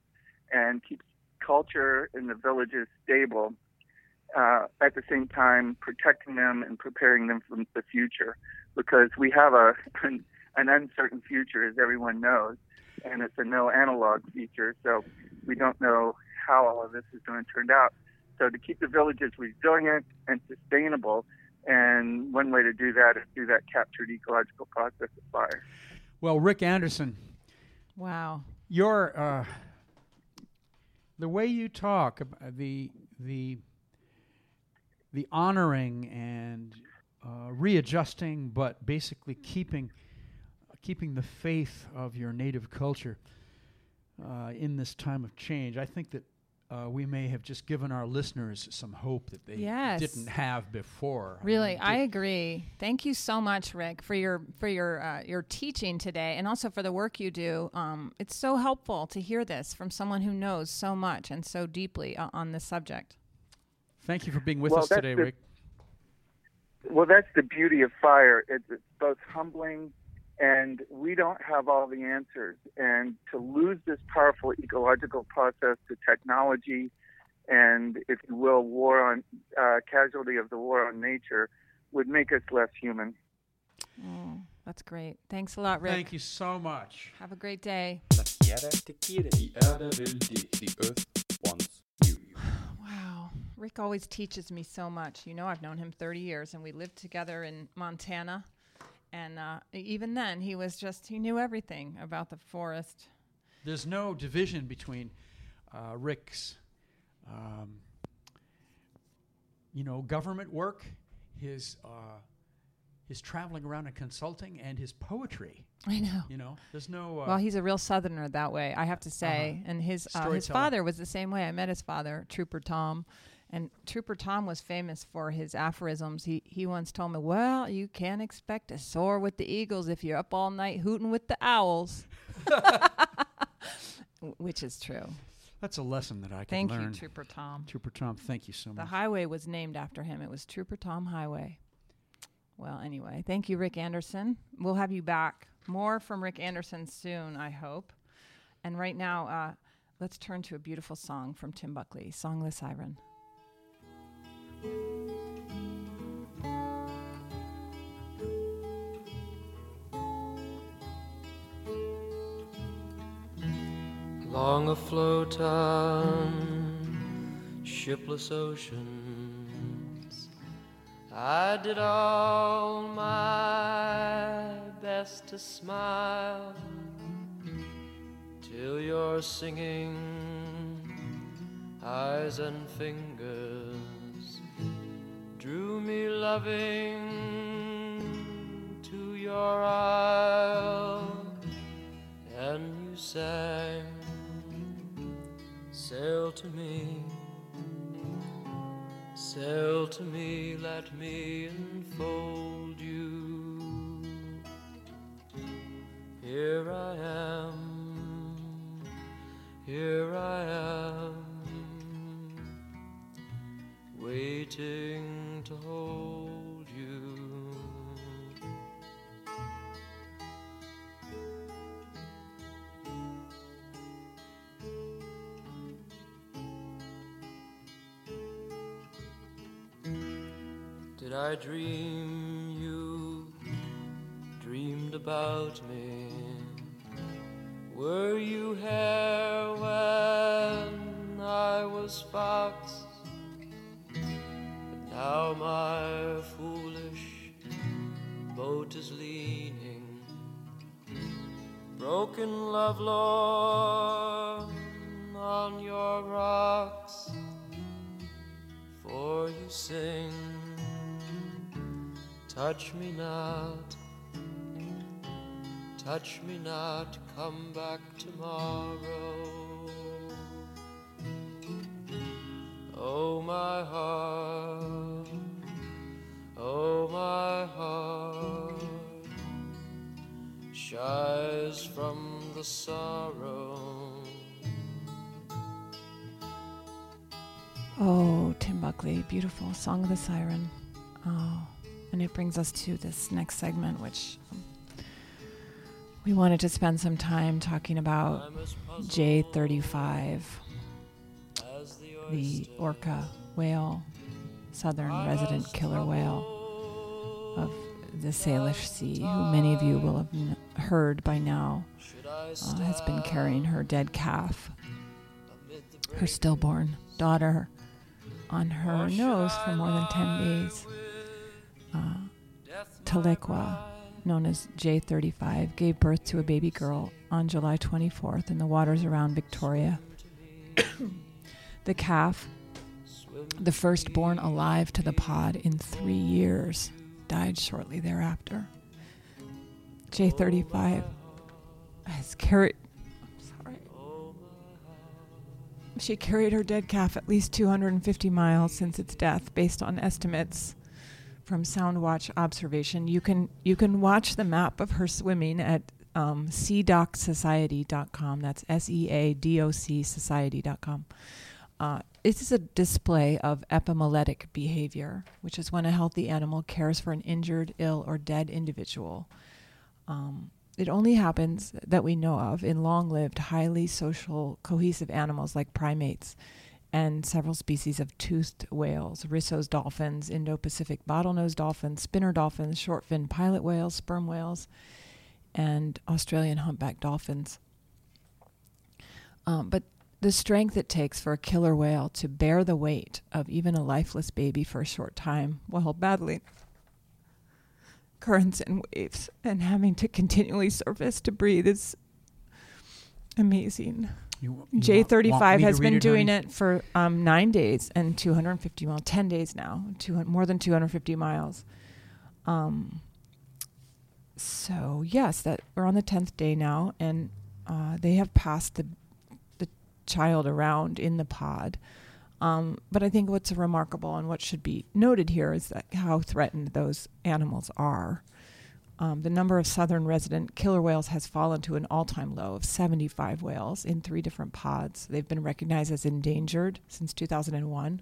and keeps culture in the villages stable. Uh, at the same time, protecting them and preparing them for the future, because we have a an, an uncertain future, as everyone knows, and it's a no analog future. So we don't know how all of this is going to turn out. So to keep the villages resilient and sustainable, and one way to do that is through that captured ecological process of fire. Well, Rick Anderson, Wow. your uh, the way you talk, ab- the the the honoring and uh, readjusting, but basically keeping keeping the faith of your native culture uh, in this time of change. I think that uh, we may have just given our listeners some hope that they Yes. didn't have before. Really, mean, I agree. Thank you so much, Rick, for your for your uh, your teaching today, and also for the work you do. Um, it's so helpful to hear this from someone who knows so much and so deeply uh, on this subject. thank you for being with Well, us today, the- Rick. Well, that's the beauty of fire. It's, it's both humbling and we don't have all the answers. And to lose this powerful ecological process to technology and, if you will, war on uh, casualty of the war on nature would make us less human. Oh, that's great. Thanks a lot, Rick. Thank you so much. Have a great day. La tierra te quiere. The earth will dig. The earth wants you. Wow. Rick always teaches me so much. You know, I've known him 30 years and we lived together in Montana. And uh, even then, he was just, he knew everything about the forest. There's no division between uh, Rick's, um, you know, government work, his uh, his traveling around and consulting, and his poetry. I know. You know, there's no. Uh, Well, he's a real Southerner that way, I have to say. Uh-huh. And his uh, his father was the same way. I met his father, Trooper Tom, and Trooper Tom was famous for his aphorisms. He he once told me, "Well, you can't expect to soar with the eagles if you're up all night hooting with the owls," which is true. that's a lesson that I can Thank learn. Thank you, Trooper Tom. Trooper Tom, thank you so much. The highway was named after him. It was Trooper Tom Highway. Well, anyway, thank you, Rick Anderson. We'll have you back. More from Rick Anderson soon, I hope. And right now, uh, let's turn to a beautiful song from Tim Buckley, Song of the Siren. Long afloat on shipless oceans, I did all my best to smile till your singing eyes and fingers drew me loving to your isle. And you sang sail to me sail to me let me enfold you. Here i am here i am waiting to hold you Did I dream you dreamed about me? Were you here when I was fox? Now my foolish boat is leaning, broken love lorn on your rocks for you sing. Touch me not, touch me not, come back tomorrow. Oh, my heart, oh, my heart shies from the sorrow. Oh, Tim Buckley, beautiful Song of the Siren. Oh, and it brings us to this next segment, which um, we wanted to spend some time talking about I'm as puzzled J35, as the orca whale, southern resident killer whale of the Salish Sea, who many of you will have heard by now, uh, has been carrying her dead calf, her stillborn daughter, on her nose for more than 10 days. Uh, known as J35, gave birth to a baby girl on July 24th in the waters around Victoria. The calf, the first born alive to the pod in three years, died shortly thereafter. J35 has carried. Sorry. She carried her dead calf at least 250 miles since its death, based on estimates from Soundwatch observation. You can you can watch the map of her swimming at um, seadocsociety.com. That's S E A D O C society.com. Uh, this is a display of epimeletic behavior, which is when a healthy animal cares for an injured, ill, or dead individual. Um, it only happens that we know of in long lived, highly social, cohesive animals like primates and several species of toothed whales, Risso's dolphins, Indo Pacific bottlenose dolphins, spinner dolphins, short fin pilot whales, sperm whales, and Australian humpback dolphins. Um, but the strength it takes for a killer whale to bear the weight of even a lifeless baby for a short time while battling currents and waves and having to continually surface to breathe is amazing. You, you J want- thirty want five me to has read been doing honey? it for um, nine days and two hundred and fifty miles, ten days now, two more than two hundred fifty miles. Um, so yes, that we're on the tenth day now, and uh, they have passed the child around in the pod. Um, but I think what's remarkable and what should be noted here is that how threatened those animals are. Um, the number of southern resident killer whales has fallen to an all time low of 75 whales in three different pods. They've been recognized as endangered since 2001.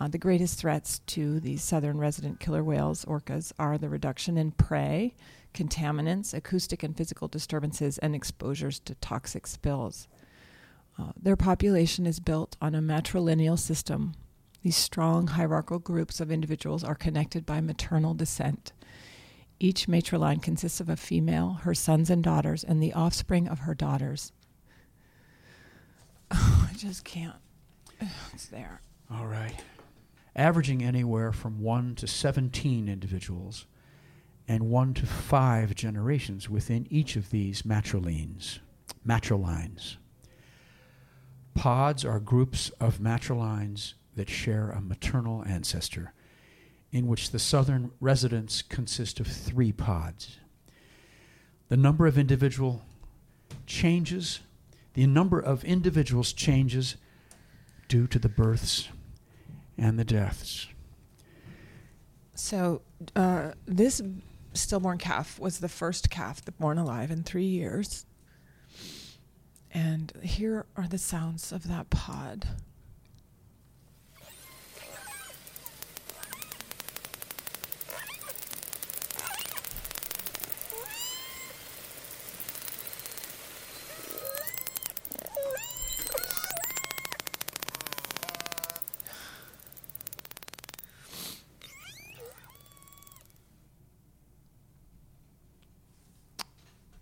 Uh, the greatest threats to these southern resident killer whales, orcas, are the reduction in prey, contaminants, acoustic and physical disturbances, and exposures to toxic spills. Uh, their population is built on a matrilineal system. These strong hierarchical groups of individuals are connected by maternal descent. Each matriline consists of a female, her sons and daughters, and the offspring of her daughters. Oh, I just can't. It's there. All right. Averaging anywhere from 1 to 17 individuals and 1 to 5 generations within each of these matrilines. Matrilines. Pods are groups of matrilines that share a maternal ancestor, in which the southern residents consist of three pods. The number of individual changes, the number of individuals changes due to the births and the deaths. So, uh, this stillborn calf was the first calf born alive in three years. And here are the sounds of that pod.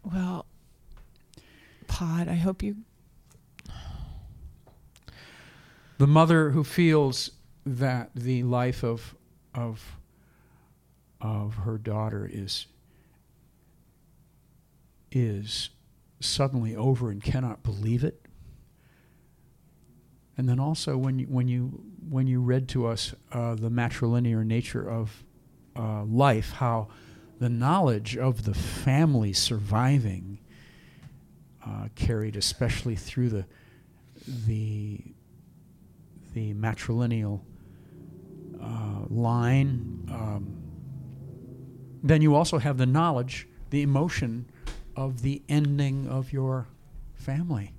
Well, pod, I hope you The mother who feels that the life of of of her daughter is is suddenly over and cannot believe it. And then also when you when you when you read to us uh, the matrilinear nature of uh, life, how the knowledge of the family surviving uh, carried especially through the the the matrilineal uh, line. Um, then you also have the knowledge, the emotion of the ending of your family,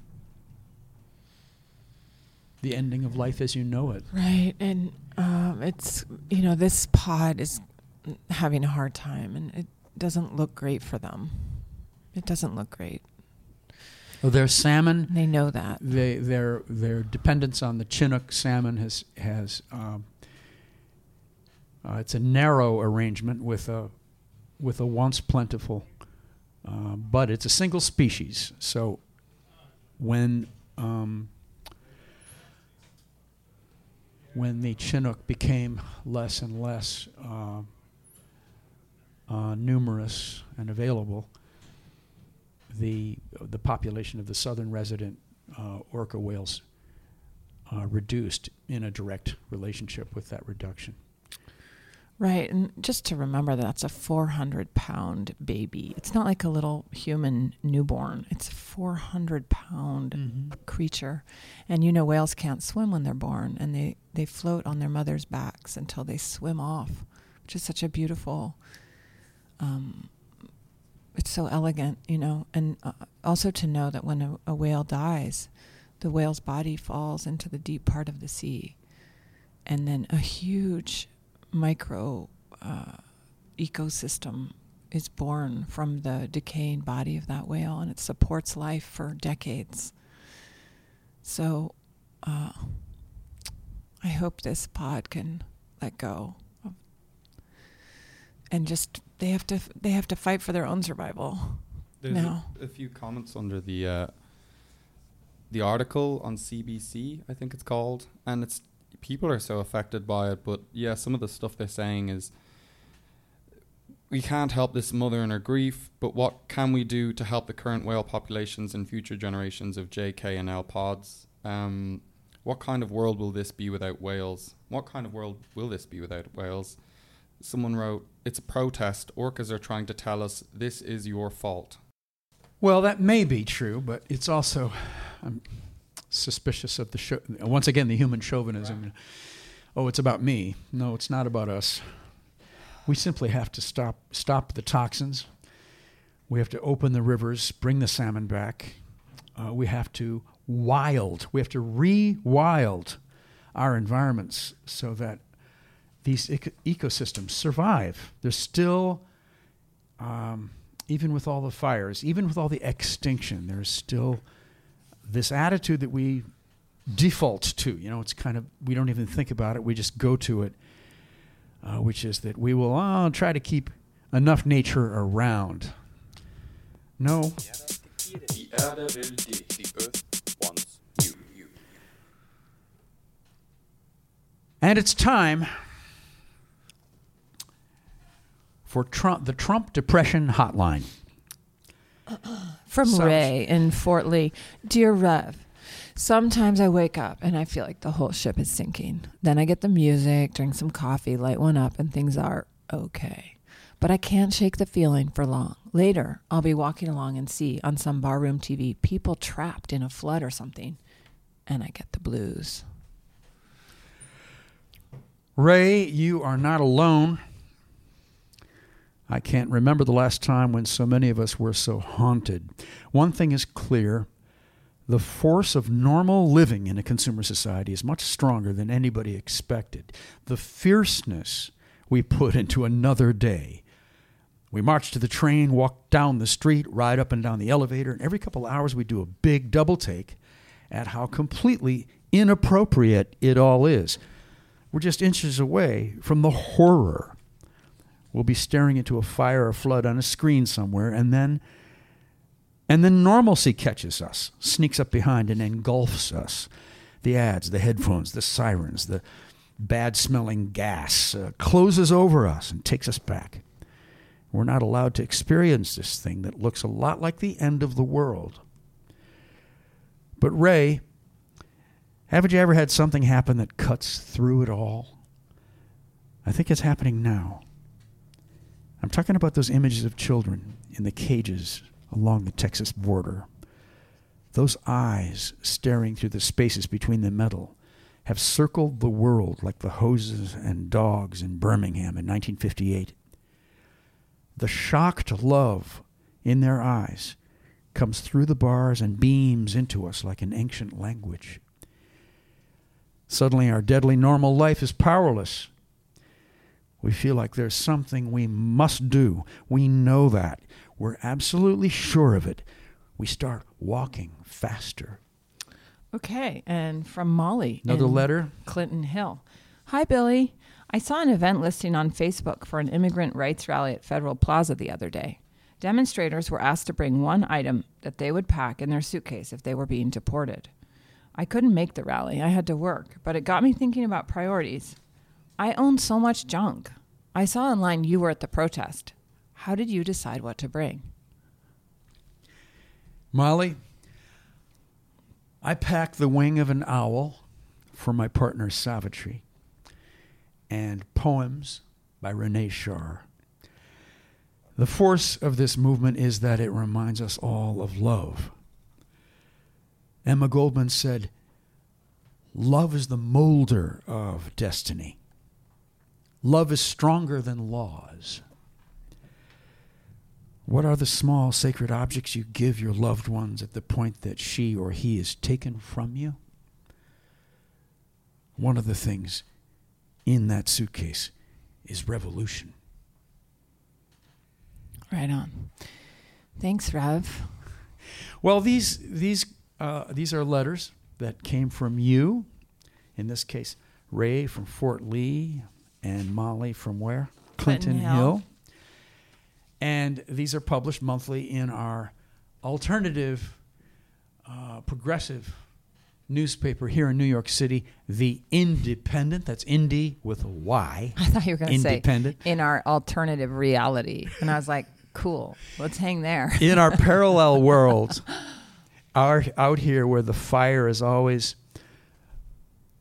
the ending of life as you know it. Right, and um, it's you know this pod is having a hard time, and it doesn't look great for them. It doesn't look great. There's salmon. They know that. They, their their dependence on the Chinook salmon has has um, uh, it's a narrow arrangement with a with a once plentiful, uh, but it's a single species. So when um, when the Chinook became less and less uh, uh, numerous and available, the the population of the southern resident uh, orca whales uh, reduced in a direct relationship with that reduction. Right. And just to remember that that's a 400 pound baby. It's not like a little human newborn, it's a 400 pound creature. And you know, whales can't swim when they're born, and they, they float on their mother's backs until they swim off, which is such a beautiful. Um, it's so elegant, you know, and uh, also to know that when a, a whale dies, the whale's body falls into the deep part of the sea, and then a huge micro uh, ecosystem is born from the decaying body of that whale, and it supports life for decades. So, uh, I hope this pod can let go, and just they have to they have to fight for their own survival. There's No. a, a few comments under the uh, the article on CBC, I think it's called, and it's people are so affected by it. But yeah, some of the stuff they're saying is we can't help this mother in her grief, but what can we do to help the current whale populations and future generations of JK and L pods? Um, what kind of world will this be without whales? What kind of world will this be without whales? Someone wrote, "It's a protest. Orcas are trying to tell us this is your fault." Well, that may be true, but it's also I'm suspicious of the show. Once again, the human chauvinism. Oh, it's about me. No, it's not about us. We simply have to stop stop the toxins. We have to open the rivers, bring the salmon back. Uh, we have to wild. We have to re-wild our environments so that these eco- ecosystems survive. There's still um, even with all the fires, even with all the extinction, there's still this attitude that we default to. You know, it's kind of, we don't even think about it, we just go to it, uh, which is that we will oh, try to keep enough nature around. No, and it's time for Trump, the Trump Depression Hotline. From Sounds- Ray in Fort Lee. Dear Rev, sometimes I wake up and I feel like the whole ship is sinking. Then I get the music, drink some coffee, light one up, and things are okay. But I can't shake the feeling for long. Later, I'll be walking along and see on some barroom TV people trapped in a flood or something, and I get the blues. Ray, you are not alone. I can't remember the last time when so many of us were so haunted. One thing is clear the force of normal living in a consumer society is much stronger than anybody expected. The fierceness we put into another day. We march to the train, walk down the street, ride up and down the elevator, and every couple hours we do a big double take at how completely inappropriate it all is. We're just inches away from the horror. We'll be staring into a fire or flood on a screen somewhere, and then and then normalcy catches us, sneaks up behind and engulfs us. The ads, the headphones, the sirens, the bad smelling gas uh, closes over us and takes us back. We're not allowed to experience this thing that looks a lot like the end of the world. But, Ray, haven't you ever had something happen that cuts through it all? I think it's happening now. I'm talking about those images of children in the cages along the Texas border. Those eyes staring through the spaces between the metal have circled the world like the hoses and dogs in Birmingham in 1958. The shocked love in their eyes comes through the bars and beams into us like an ancient language. Suddenly, our deadly normal life is powerless. We feel like there's something we must do. We know that. We're absolutely sure of it. We start walking faster. Okay, and from Molly. Another letter? Clinton Hill. Hi, Billy. I saw an event listing on Facebook for an immigrant rights rally at Federal Plaza the other day. Demonstrators were asked to bring one item that they would pack in their suitcase if they were being deported. I couldn't make the rally. I had to work, but it got me thinking about priorities. I own so much junk. I saw online you were at the protest. How did you decide what to bring? Molly, I packed the wing of an owl for my partner's Savitri and poems by René Char. The force of this movement is that it reminds us all of love. Emma Goldman said, Love is the molder of destiny. Love is stronger than laws. What are the small sacred objects you give your loved ones at the point that she or he is taken from you? One of the things in that suitcase is revolution. Right on. Thanks, Rev. Well, these these uh, these are letters that came from you. In this case, Ray from Fort Lee and Molly from where? Clinton Hill. Hill. And these are published monthly in our alternative, uh, progressive newspaper here in New York City, The Indypendent. That's Indie with a Y. I thought you were going to say Independent. in our alternative reality. And I was like, cool, let's hang there. in our parallel world, our, out here where the fire is always,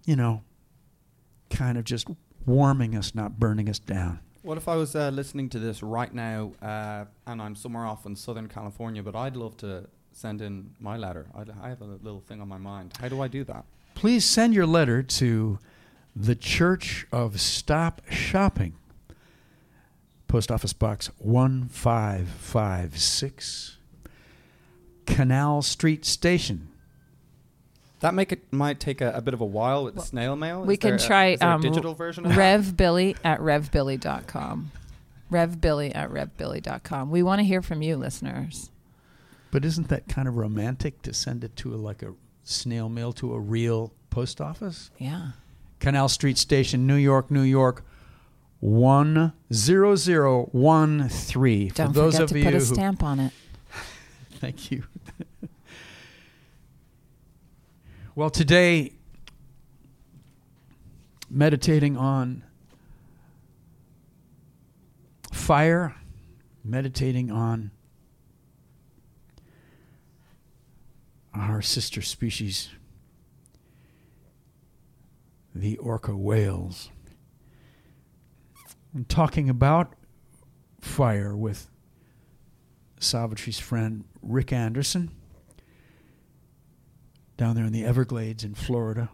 you know, kind of just warming us, not burning us down. What if I was uh, listening to this right now uh, and I'm somewhere off in Southern California, but I'd love to send in my letter? I'd, I have a little thing on my mind. How do I do that? Please send your letter to the Church of Stop Shopping, Post Office Box 1556, Canal Street Station. That make it might take a, a bit of a while with Well, snail mail. we Is there can try is there a um, digital version of that? revbilly at revbilly.com. Revbilly at revbilly.com. We want to hear from you, listeners. But isn't that kind of romantic to send it to a, like a snail mail to a real post office? Yeah. Canal Street Station, New York, New York, 10013. For Don't those forget of to you put a stamp on it. Thank you. well, today, meditating on fire, meditating on our sister species, the orca whales. I'm talking about fire with Savitri's friend Rick Anderson down there in the Everglades in Florida.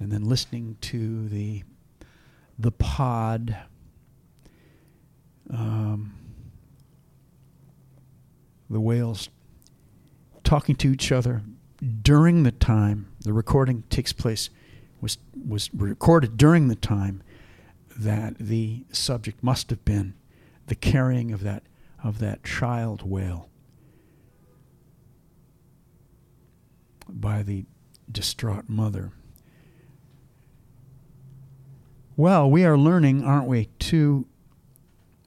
And then listening to the the pod um, the whales talking to each other during the time the recording takes place was was recorded during the time that the subject must have been the carrying of that of that child whale by the distraught mother. Well, we are learning, aren't we, to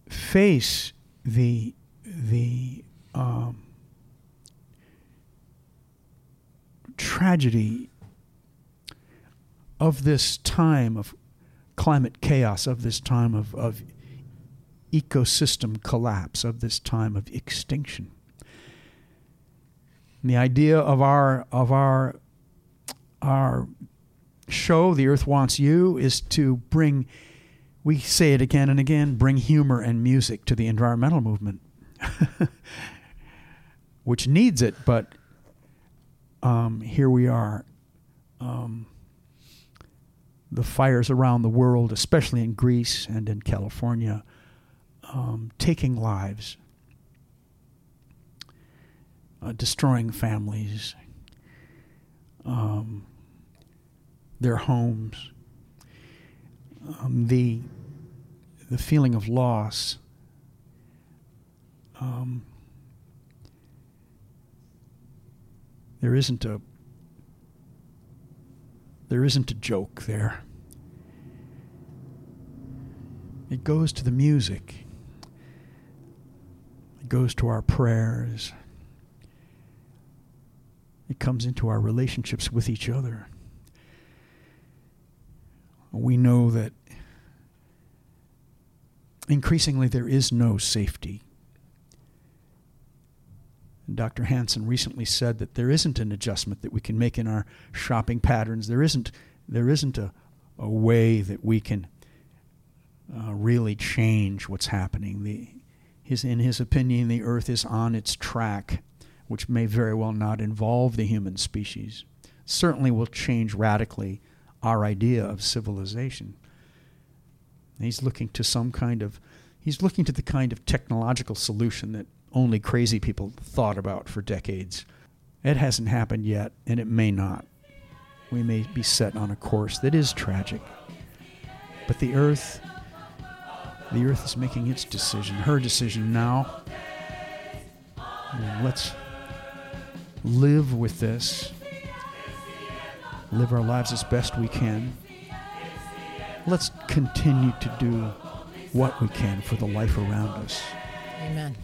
face the the um, tragedy of this time of climate chaos, of this time of, of ecosystem collapse, of this time of extinction. And the idea of our of our our show, The Earth Wants You, is to bring we say it again and again, bring humor and music to the environmental movement. Which needs it, but um, here we are. Um, the fires around the world, especially in Greece and in California, um, taking lives, uh, destroying families, um, their homes, um, the the feeling of loss. Um, there isn't a there isn't a joke there. It goes to the music. It goes to our prayers. It comes into our relationships with each other. We know that increasingly there is no safety. Dr. Hansen recently said that there isn't an adjustment that we can make in our shopping patterns. There isn't, there isn't a, a way that we can uh, really change what's happening. The, his, in his opinion, the Earth is on its track, which may very well not involve the human species. Certainly will change radically our idea of civilization. He's looking to some kind of, he's looking to the kind of technological solution that only crazy people thought about for decades. It hasn't happened yet, and it may not. We may be set on a course that is tragic. But the Earth, the Earth is making its decision, her decision now. And let's live with this, live our lives as best we can. Let's continue to do what we can for the life around us. Amen.